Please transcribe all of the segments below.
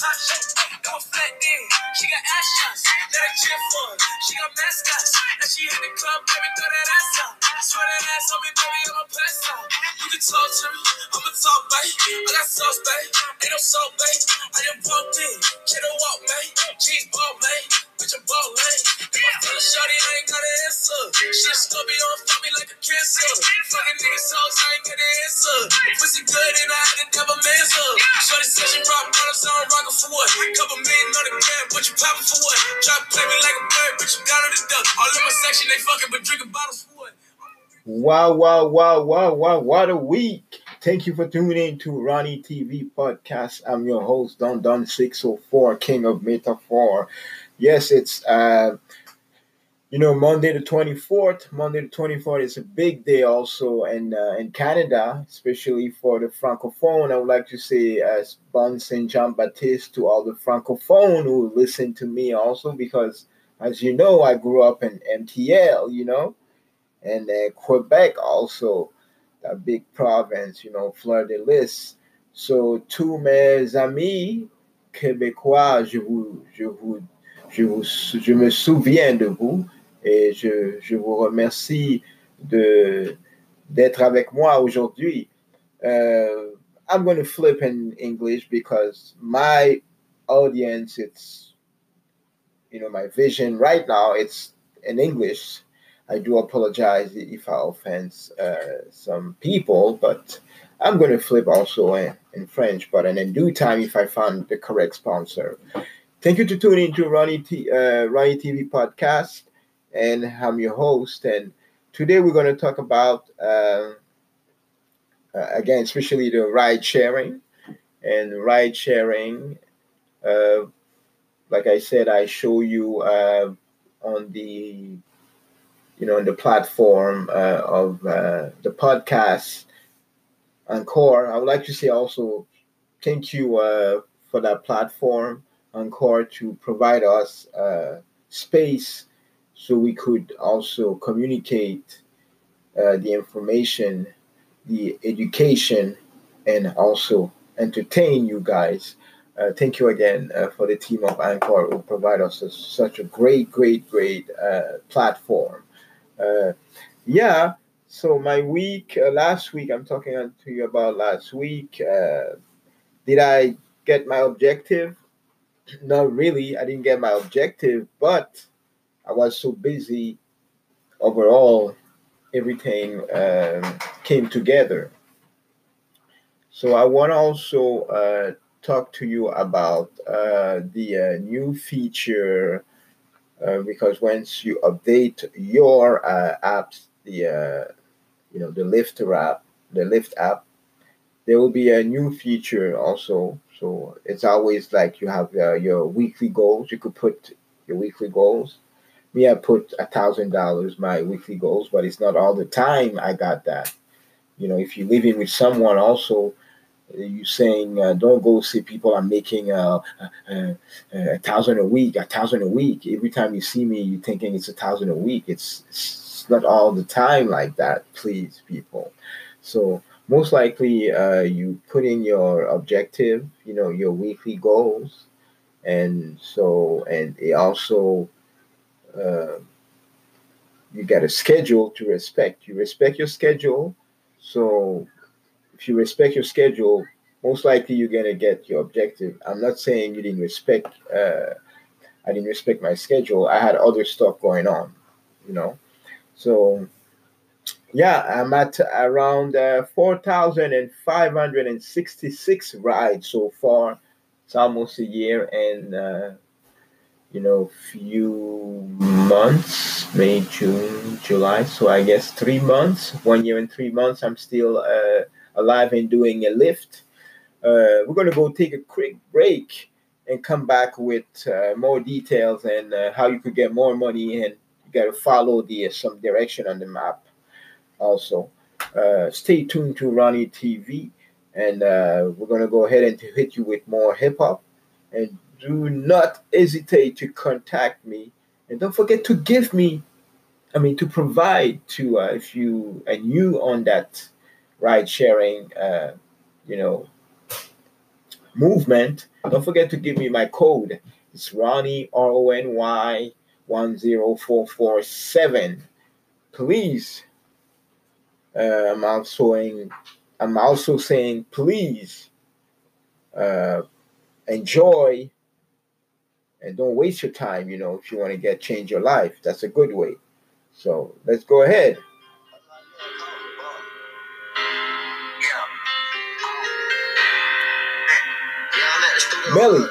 Hot shit, no flat then. She got ass shots, let her cheer for. She got mascots, and she hit the club, baby, throw that ass out. Swear that ass on me, baby, I'ma pass out. You can talk to me, I'ma talk, babe. I got sauce, babe. Ain't no salt, babe. I just walked in, a walk, man. Jeans ball, man. Bitch, I'm ball, man. If I feel a shawty, I ain't got an answer. She a Scorpio, fuck me like a cancer. Fucking niggas hoes, I ain't got an answer. Pussy good, and I had to double man's up. Shorty said she rock bottoms, so I'm rockin' for what? Couple million on the gram, but you poppin' for what? Try to play me like a bird, but you got on the duck. All in my section, they fucking, but drinking bottles for what? Wow, wow, wow, wow, wow, what a week. Thank you for tuning in to Ronnie TV Podcast. I'm your host, Don Don 604, King of Metaphor. Yes, it's uh you know Monday the 24th. Monday the 24th is a big day also in uh, in Canada, especially for the francophone. I would like to say as Bon Saint Jean Baptiste to all the francophone who listen to me also because as you know, I grew up in MTL, you know and uh, Quebec also, a big province, you know, Fleur de Lis. So, tous mes amis québécois, je vous, je vous, je vous, je me souviens de vous et je, je vous remercie d'être avec moi aujourd'hui. Uh, I'm going to flip in English because my audience, it's, you know, my vision right now, it's in English. I do apologize if I offend uh, some people, but I'm going to flip also in, in French, but in due time if I find the correct sponsor. Thank you to tune in to Ronnie, T, uh, Ronnie TV podcast, and I'm your host. And today we're going to talk about, uh, uh, again, especially the ride sharing. And ride sharing, uh, like I said, I show you uh, on the you know, on the platform uh, of uh, the podcast Anchor. I would like to say also thank you uh, for that platform, Anchor, to provide us space so we could also communicate uh, the information, the education, and also entertain you guys. Uh, thank you again uh, for the team of Anchor who provide us a, such a great, great, great uh, platform uh, yeah. So my week uh, last week, I'm talking to you about last week. Did I get my objective? Not really. I didn't get my objective, but I was so busy. Overall, everything um, came together. So I want to also uh, talk to you about uh, the uh, new feature uh, because once you update your uh, apps, the uh, you know the Lifter app, the Lyft app, there will be a new feature also. So it's always like you have your weekly goals. You could put your weekly goals. Me, I put a thousand dollars my weekly goals, but it's not all the time I got that. You know, if you're living with someone also, you saying uh, don't go see people are making uh, a, a, a, thousand a week, a thousand a week. Every time you see me, you're thinking it's a thousand a week. It's, it's not all the time like that, please, people. So most likely, uh, you put in your objective, you know, your weekly goals, and so and it also uh, you got a schedule to respect. You respect your schedule, so if you respect your schedule, most likely you're gonna get your objective. I'm not saying you didn't respect. Uh, I didn't respect my schedule. I had other stuff going on, you know. So yeah, I'm at around uh, four thousand and five hundred and sixty-six rides so far. It's almost a year and uh, you know few months, May, June, July. So I guess three months, one year and three months. I'm still. Uh, alive and doing a lift. Uh, we're going to go take a quick break and come back with uh, more details and uh, how you could get more money and you got to follow the uh, some direction on the map also uh, stay tuned to ronnie tv and we're going to go ahead and hit you with more hip-hop and do not hesitate to contact me and don't forget to give me i mean to provide to if you and you on that ride sharing, uh, you know, movement, don't forget to give me my code. It's Ronnie R O N Y one zero four four seven. Please. Uh, I'm also saying, I'm also saying, please uh, enjoy and don't waste your time. You know, if you want to get change your life, that's a good way. So let's go ahead. Melly.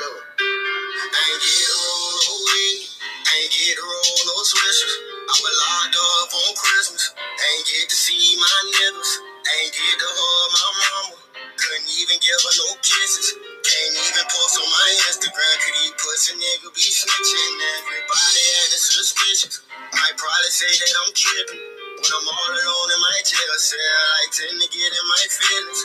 Ain't get to hug my mama. Couldn't even give her no kisses. Can't even post on my Instagram. Could he pussy nigga be snitching? Everybody acting suspicious. Might probably say that I'm tripping. When I'm all alone in my jail cell, I tend to get in my feelings.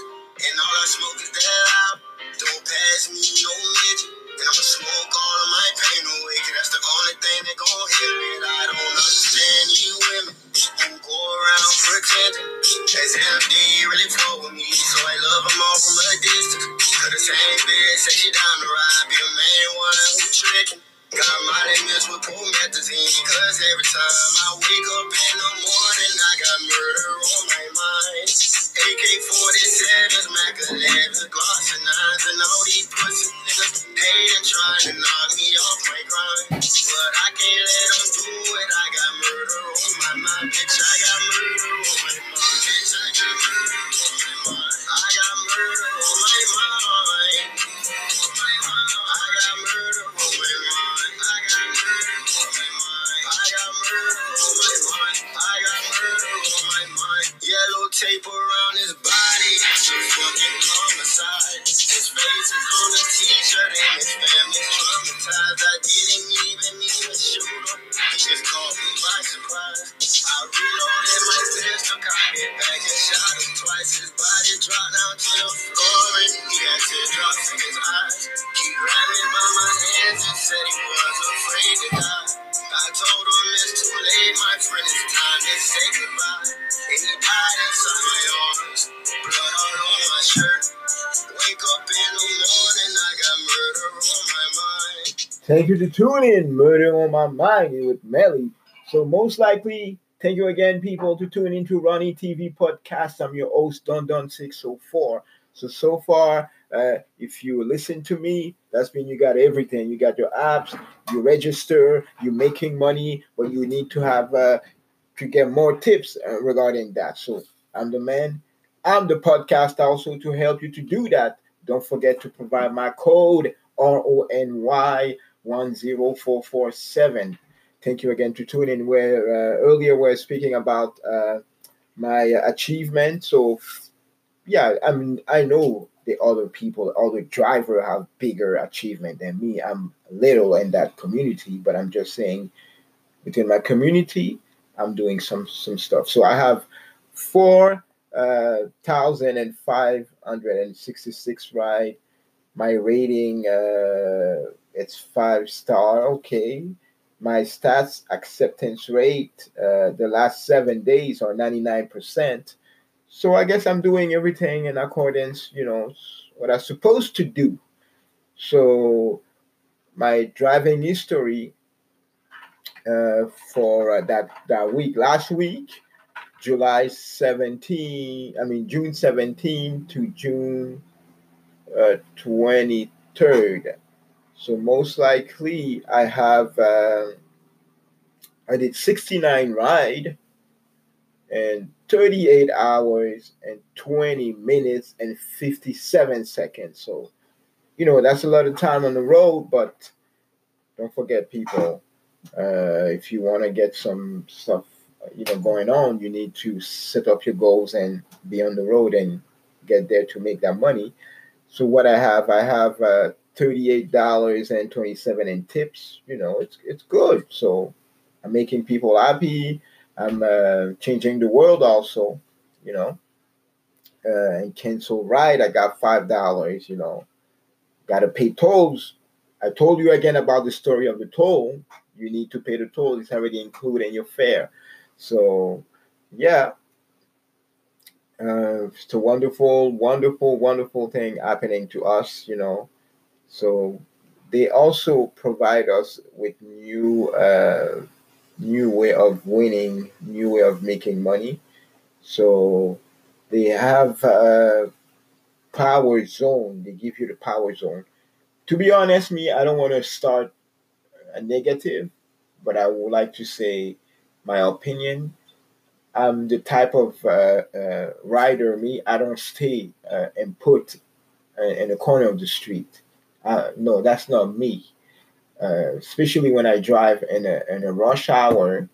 And all I smoke is that loud. Don't pass me no midget. I'ma smoke all of my pain away, that's the only thing that gon' heal it. I don't understand you women who go around pretending as if they really flow with me. So I love them all from a distance. Cause the same bitch say she down the ride, be a man one who tricking. Got my limits with promethazine, cause every time I wake up in the morning, I got murder on my mind. AK 47s, Mac 11s, Glocks and 9s, and all these pussy niggas hating, trying to knock me off my grind. But I can't let them Thank you to tune in. Murder on My Mind with Melly. So most likely, thank you again, people, to tune into Ronnie TV podcast. I'm your host, Don Don 604. So so far, uh, if you listen to me, that's mean you got everything. You got your apps, you register, you're making money, but you need to have uh, to get more tips uh, regarding that. So I'm the man. I'm the podcast also to help you to do that. Don't forget to provide my code R O N Y 10447. Thank you again to tune in. Where uh, earlier we are speaking about uh, my achievement. So, yeah, I mean, I know the other people, other driver have bigger achievement than me. I'm little in that community, but I'm just saying within my community, I'm doing some some stuff. So I have four uh, thousand and five hundred and sixty-six ride. My rating, uh, it's five star. Okay. My stats acceptance rate, uh, the last seven days are ninety-nine percent. So I guess I'm doing everything in accordance, you know, what I'm supposed to do. So my driving history uh, for uh, that that week last week july 17 i mean june 17 to june uh, 23rd so most likely i have uh, i did 69 ride and 38 hours and 20 minutes and 57 seconds. So you know that's a lot of time on the road but don't forget people uh, if you want to get some stuff you know going on you need to set up your goals and be on the road and get there to make that money so what i have i have uh, thirty-eight dollars and twenty-seven in tips you know it's it's good so i'm making people happy i'm uh, changing the world also you know uh, and cancel ride i got five dollars you know gotta pay tolls i told you again about the story of the toll you need to pay the toll. It's already included in your fare. So, yeah. Uh, it's a wonderful, wonderful, wonderful thing happening to us, you know. So they also provide us with new, uh, new way of winning, new way of making money. So they have a power zone. They give you the power zone. To be honest, me, I don't want to start a negative, but I would like to say my opinion I'm the type of uh, uh, rider. Me, I don't stay uh, and put uh, in the corner of the street. Uh, no, that's not me. Uh, especially when I drive in a in a rush hour.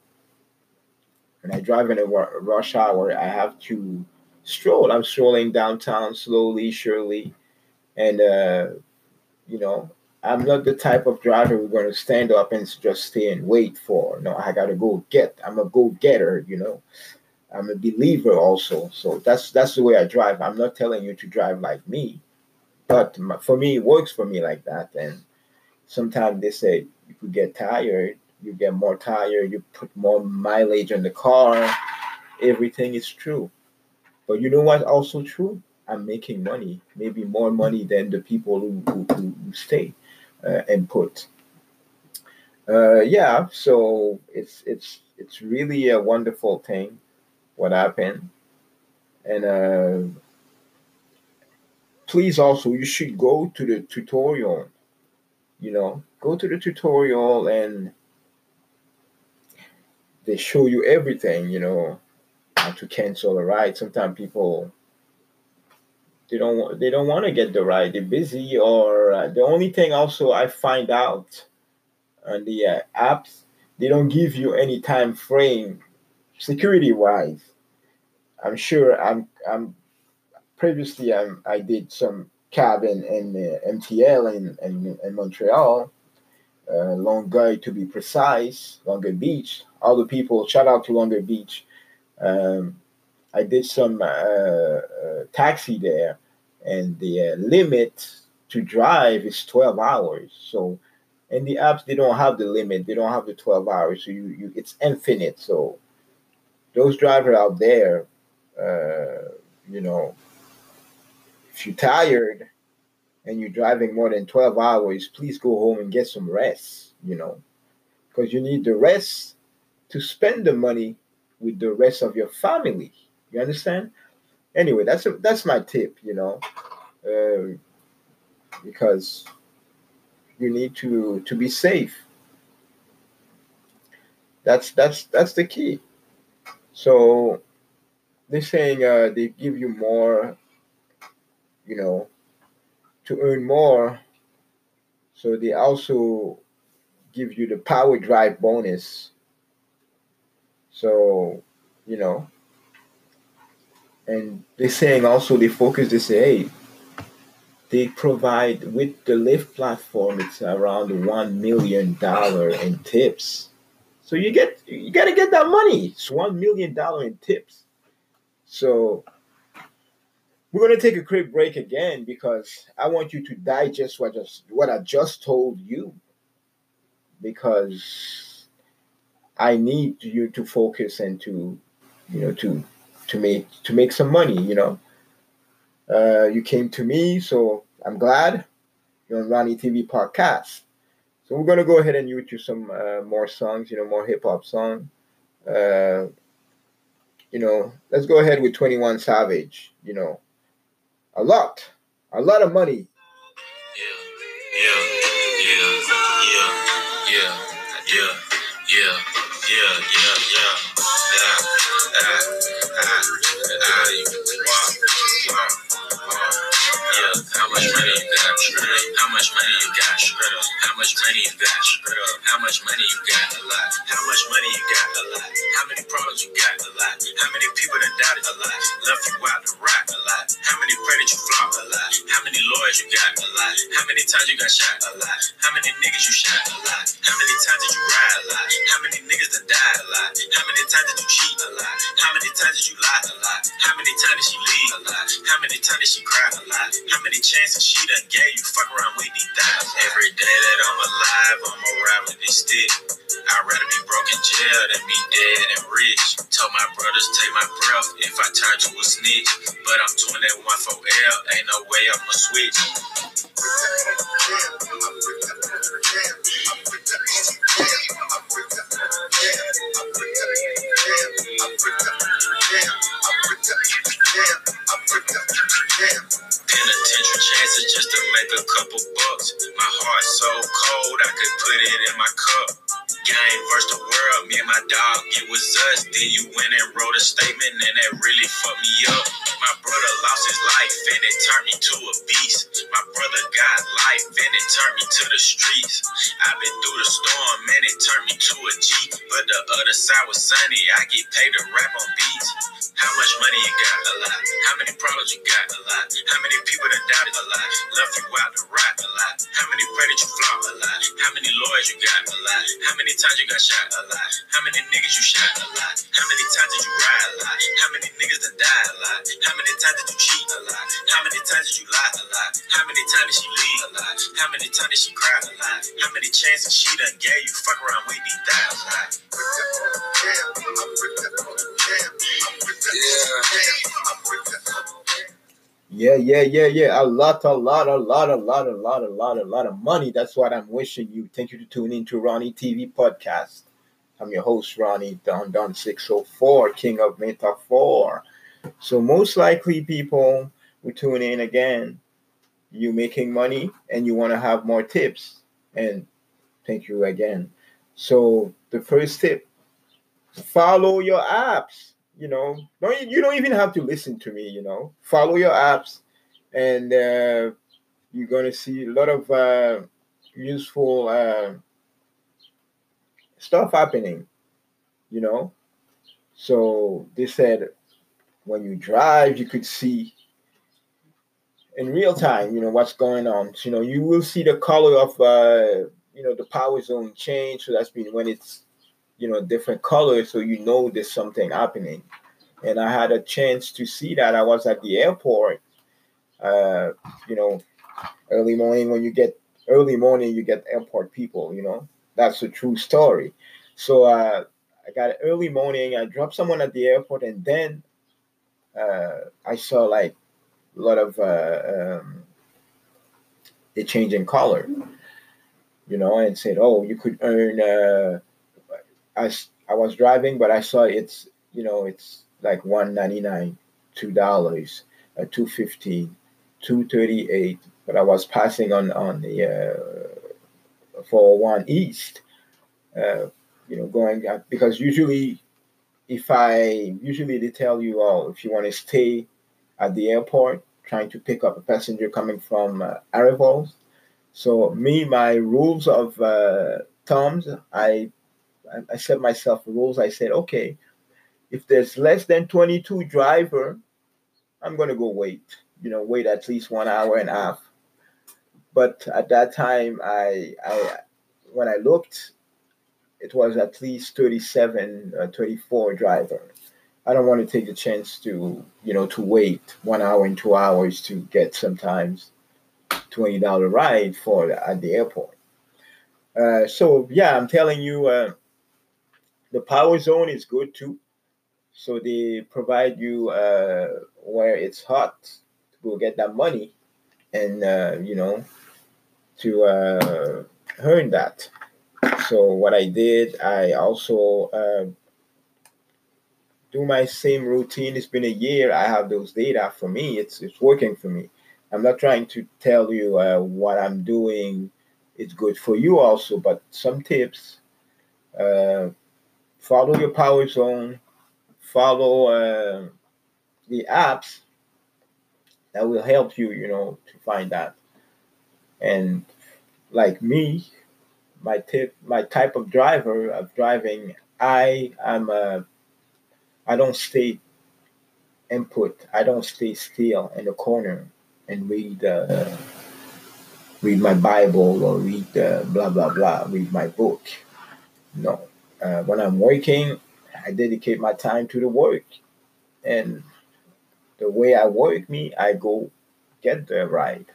When I drive in a rush hour, I have to stroll. I'm strolling downtown slowly, surely, and you know, I'm not the type of driver who's going to stand up and just stay and wait for. No, I got to go get. I'm a go getter, you know. I'm a believer also. So that's that's the way I drive. I'm not telling you to drive like me, but for me, it works for me like that. And sometimes they say you could get tired, you get more tired, you put more mileage on the car. Everything is true. But you know what? Also true. I'm making money, maybe more money than the people who, who, who stay uh, and put. Uh, yeah, so it's it's it's really a wonderful thing what happened, and uh, please also you should go to the tutorial. You know, go to the tutorial and they show you everything. You know, how to cancel a ride. Sometimes people they don't they don't want to get the ride. They're busy, or uh, the only thing also I find out on the uh, apps they don't give you any time frame security wise. I'm sure I'm I'm previously I'm, I did some cab in, in uh, MTL in, in, in Montreal, uh, Longueuil to be precise, Longueuil Beach. All the people, shout out to Longueuil Beach. Um, I did some uh, uh, taxi there, and the uh, limit to drive is 12 hours. So, in the apps, they don't have the limit. They don't have the 12 hours. So you, you it's infinite. So those drivers out there, uh, you know, if you're tired and you're driving more than 12 hours, please go home and get some rest, you know, because you need the rest to spend the money with the rest of your family. You understand? Anyway, that's a, that's my tip. You know, uh, because you need to to be safe. That's that's that's the key. So they're saying uh, they give you more, you know, to earn more. So they also give you the power drive bonus. So, you know, and they're saying also they focus, they say, hey, they provide with the Lyft platform, it's around $1 million in tips. So you get, you got to get that money. It's $1 million in tips. So we're going to take a quick break again because I want you to digest what just what I just told you because I need you to focus and to you know to to make to make some money. You know, uh, you came to me, so I'm glad you're on Ronnie TV podcast. So we're gonna go ahead and YouTube some uh, more songs. You know, more hip hop song. Uh, you know, let's go ahead with 21 Savage, you know. A lot. A lot of money. Yeah, yeah, yeah, yeah, yeah, yeah, yeah, yeah, yeah, yeah. Much money you got? How much money you got? How much money you got? How much money you got? A lot. How much money you got? A lot. How many problems you got? A lot. How many people that doubted? A lot. Left you out to rock? A lot. How many that you flop? A lot. How many lawyers you got? A lot. How many times you got shot? A lot. How many niggas you shot? A lot. How many times did you ride? A lot. How many niggas that died? A lot. How many times did you cheat? A lot. How many times did you lie? A lot. How many times did she leave? A lot. How many times did she cry? A lot. How many chances she done gave you? Fuck around with these dimes. Every day that I'm alive, I'm around ride with this stick. I'd rather be broke in jail than be dead and rich. Told my brothers take my breath if I turn to a snitch. But I'm 21 for L, ain't no way I'ma switch. Penitentiary chances just to make a couple lie? A lot. How many times did she leave? A lot. How many times did she cry? A lot. How many chances she done gave you? Fuck around with these die? A lot. Yeah, yeah, yeah, yeah. A lot, a lot, a lot, a lot, a lot, a lot, a lot of money. That's what I'm wishing you. Thank you for tuning into Ronnie TV podcast. I'm your host, Ronnie Don Don 604, King of Metaphor. So most likely people will tune in again. You making money and you want to have more tips. And thank you again. So the first tip, follow your apps you know don't you don't even have to listen to me you know follow your apps and uh, you're going to see a lot of uh, useful uh, stuff happening you know so they said when you drive you could see in real time you know what's going on. So, you know you will see the color of uh, you know the power zone change. So that's been when it's you know different colors so you know there's something happening. And i had a chance to see that. I was at the airport uh, you know early morning when you get early morning you get airport people you know. That's a true story. So uh, i got early morning i dropped someone at the airport and then uh, i saw like a lot of uh, um, a change in color you know and said oh you could earn uh, I, I was driving, but I saw it's you know it's like one ninety nine, two dollars, uh, two fifty, two thirty eight. But I was passing on on the uh, four one east, uh, you know, going because usually, if I usually they tell you, oh, if you want to stay at the airport, trying to pick up a passenger coming from uh. So me, my rules of uh, thumbs, I I, set myself rules. I said, okay, if there's less than 22 driver, I'm to go wait, you know, wait at least one hour and a half. But at that time, I, I when I looked, it was at least 37, uh, 34 driver. I don't want to take the chance to, you know, to wait one hour and two hours to get sometimes $20 ride for at the airport. Uh, so yeah, I'm telling you, uh, the power zone is good too. So they provide you uh, where it's hot to go get that money, and uh, you know to uh, earn that. So what I did, I also uh, do my same routine. It's been a year. I have those data for me. It's it's working for me. I'm not trying to tell you uh, what I'm doing. It's good for you also, but some tips. Uh, follow your power zone, follow uh, the apps that will help you, you know, to find that. And like me, my tip, my type of driver of driving, I am a, I don't stay input. I don't stay still in the corner and read uh, read my Bible or read uh, blah blah blah, read my book. No, uh, when I'm working, I dedicate my time to the work. And the way I work me, I go get the ride.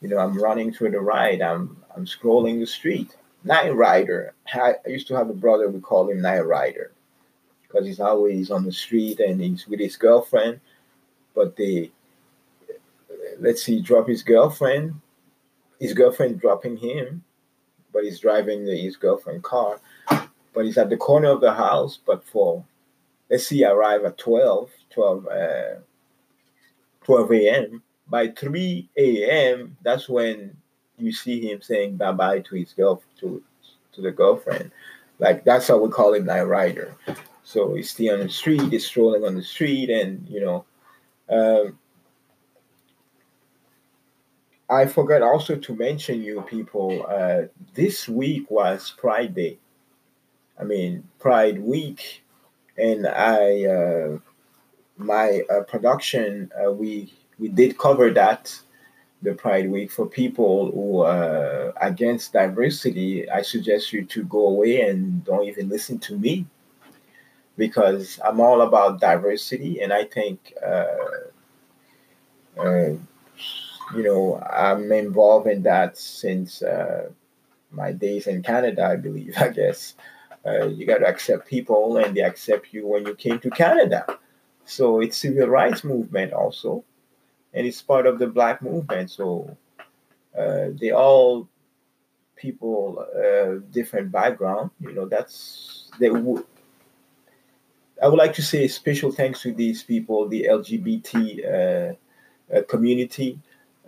You know, I'm running through the ride. I'm I'm scrolling the street. Night Rider. I, I used to have a brother. We call him Night Rider because he's always on the street and he's with his girlfriend. But they, let's see, drop his girlfriend. His girlfriend dropping him, but he's driving the, his girlfriend car. But he's at the corner of the house. But for, let's see, arrive at 12, 12, uh, 12 a.m. By 3 a.m., that's when you see him saying bye bye to his girl to to the girlfriend. Like that's how we call him Night Rider. So he's still on the street, he's strolling on the street, and you know, um, I forgot also to mention you people. Uh, this week was Pride Day. I mean Pride Week, and I uh, my uh, production uh, we we did cover that the Pride Week for people who are against diversity. I suggest you to go away and don't even listen to me because I'm all about diversity, and I think uh, uh, you know I'm involved in that since uh, my days in Canada. I believe, I guess. Uh, you got to accept people, and they accept you when you came to Canada. So it's civil rights movement also, and it's part of the Black movement. So uh, they all people uh, different background. You know that's they I would like to say special thanks to these people, the LGBT uh, uh, community.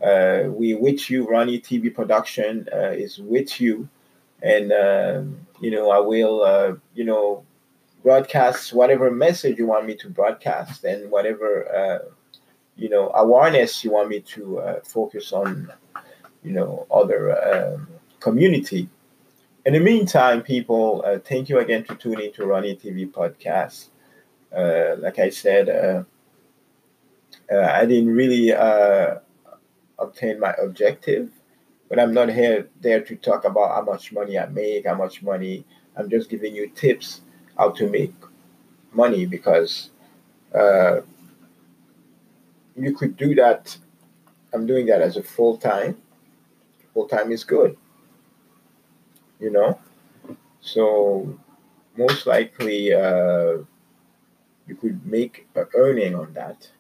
Uh, we with you, Ronnie TV production uh, is with you, and um, you know I will uh, you know broadcast whatever message you want me to broadcast and whatever uh, you know awareness you want me to focus on, you know other um, community. In the meantime, people, thank you again for tuning to Ronnie TV podcast. Uh, like I said, uh, uh, I didn't really obtain my objective, but I'm not here there to talk about how much money I make, how much money. I'm just giving you tips how to make money because uh, you could do that. I'm doing that as a full time. Full time is good, you know. So most likely, uh, you could make a earning on that.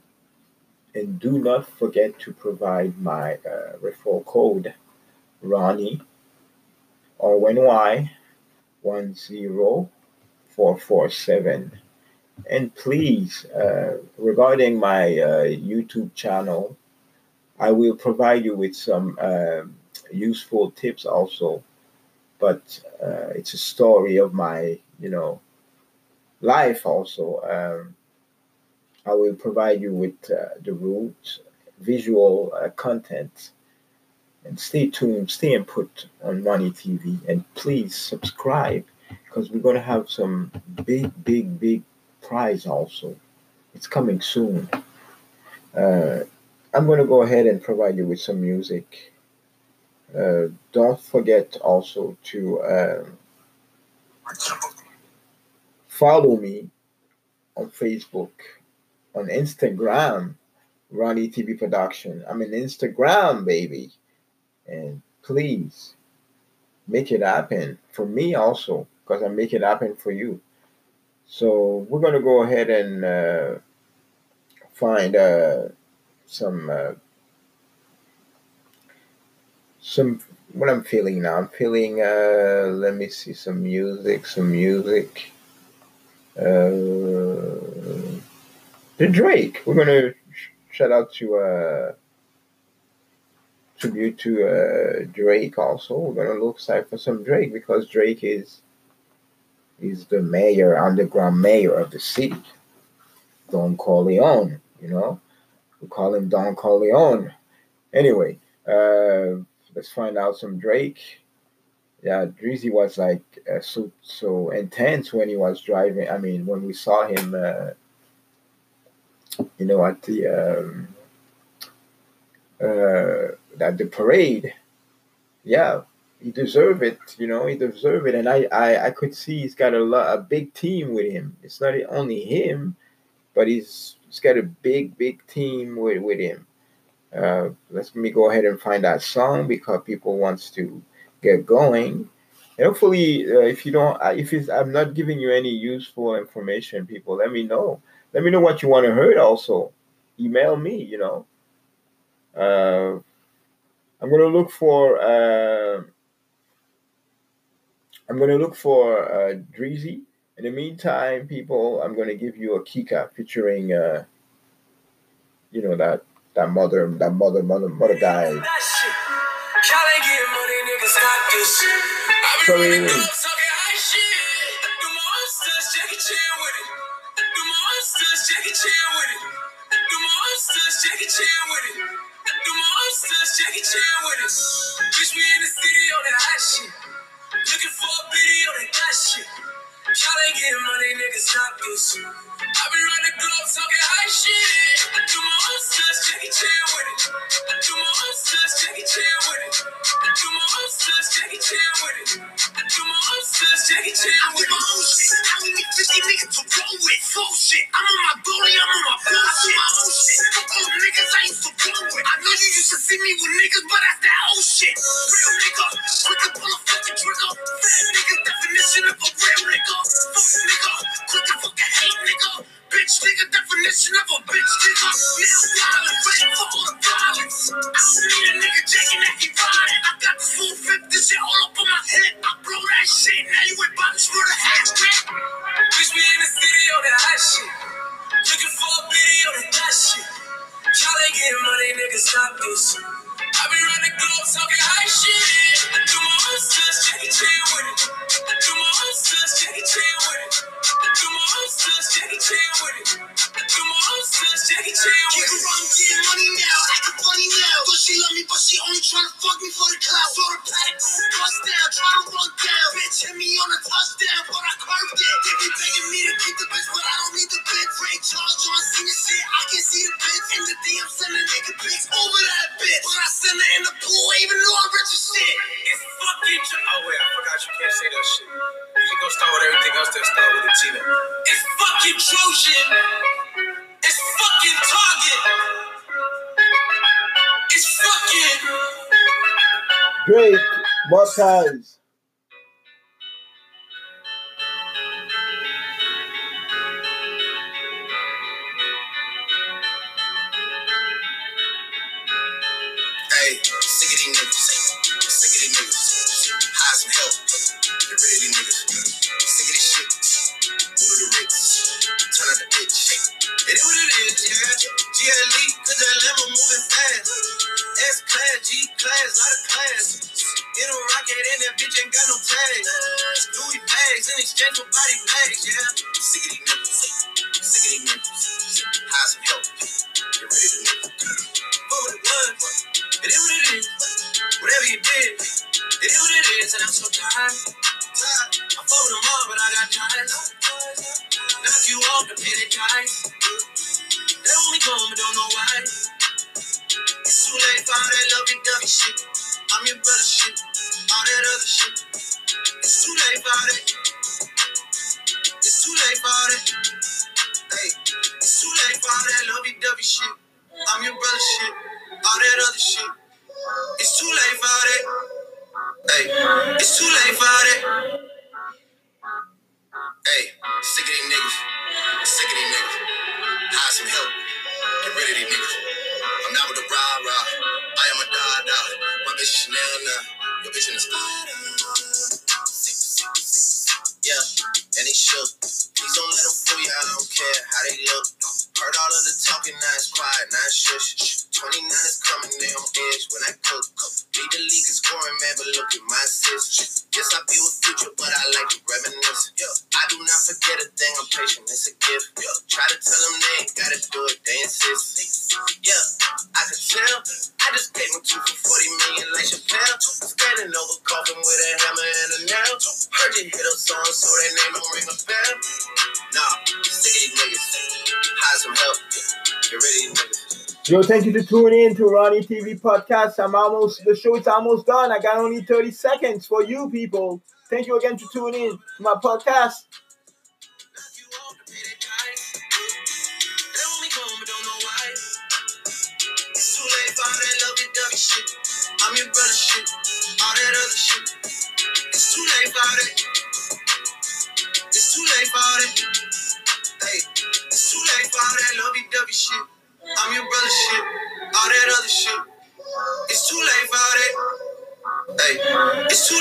And do not forget to provide my uh, referral code, Ronnie, or when Y 10447. And please, uh, regarding my uh, YouTube channel, I will provide you with some uh, useful tips also. But uh, it's a story of my, you know, life also. Um, I will provide you with uh, the root visual uh, content. And stay tuned, stay and put on Money TV, and please subscribe because we're to have some big, big, big prize also. It's coming soon. Uh, I'm to go ahead and provide you with some music. Uh, don't forget also to uh, Follow me on Facebook, on Instagram, Ronnie TV Production. I'm in Instagram, baby. And please make it happen for me also, because I make it happen for you. So we're going to go ahead and uh, find uh, some uh, some what I'm feeling now. I'm feeling. Uh, let me see some music. Some music. Uh, the Drake. We're gonna shout out to uh, tribute to uh, Drake. Also, we're gonna look side for some Drake because Drake is is the mayor, underground mayor of the city. Don Corleone. You know, we call him Don Corleone. Anyway, uh, let's find out some Drake yeah, Drizzy was like uh, so so intense when he was driving. I mean, when we saw him, uh, you know, at the um, uh, at the parade. Yeah, he deserved it. You know, he deserved it, and I, I I could see he's got a lot, a big team with him. It's not only him, but he's he's got a big big team with with him. Uh, let me go ahead and find that song because people wants to get going. And hopefully, uh, if you don't, if it's, I'm not giving you any useful information, people, let me know. Let me know what you want to hear. Also, email me. You know, uh, I'm gonna look for. Uh, I'm gonna look for uh. In the meantime, people, I'm gonna give you a Kika featuring, uh, you know that that mother, that mother, mother, mother guy. Sorry. Jackie Chan with it. Do monsters, Jackie Chan with it. Bitch, we in the city on that hot shit. Looking for a video that got shit. Y'all ain't getting money, niggas, stop this. I been running globe talking high shit. I do my own stunts, Jackie Chan with it. I do my own stunts, Jackie Chan with it. I do my own stunts, Jackie Chan with it. I do my own stunts, Jackie Chan with it. I do my own shit. I only need 50 niggas to roll with. Full shit. I'm on my bully, I'm on my bullshit. I do my own shit. Fuck all niggas I used to roll with. I know you used to see me with niggas, but that's that old shit. Real nigga, quick to pull a fucking trigger. Fat nigga, definition of a real nigga. Fuck nigga, quick to fucking hate nigga. Bitch nigga, definition of a bitch nigga. Now violent, ready for all the violence. I don't need a nigga jacking that he riding. I got the full fifth, this shit all up the Ritz. Turn out the bitch. It is what it is, yeah. GLE, class, lot of class. In a rocket and that bitch ain't got no tags. Louis bags in exchange for body bags, yeah. Sick of these niggas. Sick of these niggas. Hire some help. Get rid of these niggas. What it was? It is what it is. Whatever you did, it is what it is, and I'm so tired. I with them all, but I got tired. Knock you off and pay the price. They only gone, but don't know why. Too late for that lovey dovey shit. I'm your brother shit. All that other shit. It's too late for all that. It's too late for all that. Hey, it's too late for that lovey dovey shit. I'm your brother shit. All that other shit. It's too late for all that. Hey, it's too late for all that. Hey, sick of these niggas. Sick of these niggas. Hire some help. Get rid of these niggas. Rah rah. I am a da da. My bitch is Chanel now. Your bitch in the. Yeah, and they shook. Please don't let them fool you. I don't care how they look. Heard all of the talking, now it's quiet, now it's shush. 29 is coming, they on edge when I cook. Lead the league is scoring, man, but look at my assist. Yes, I be with future, but I like to reminisce. Yeah. I do not forget a thing, I'm patient, it's a gift. Yeah. Try to tell them they ain't gotta do it, they insist. Yeah, I can tell. I just paid them two for 40 million like Chappelle. Standing over coffin with a hammer and a nail. Heard you hit a song, so that name don't ring a bell. Nah, sick of these niggas. Hire some help. Get rid of niggas. Yo, thank you for tuning in to Ronnie TV podcast. I'm almost the show is almost done. I got only 30 seconds for you people. Thank you again for tuning in to my podcast. Knock you off to pay that price. They only gone, but don't know why. It's too late for all that lovey dovey shit. I'm your brother shit. All that other shit. It's too late all that. It's too late for. Hey, late for all that lovey-dovey shit. I'm your brother shit. All that other shit. It's too late for all that. Hey, it's too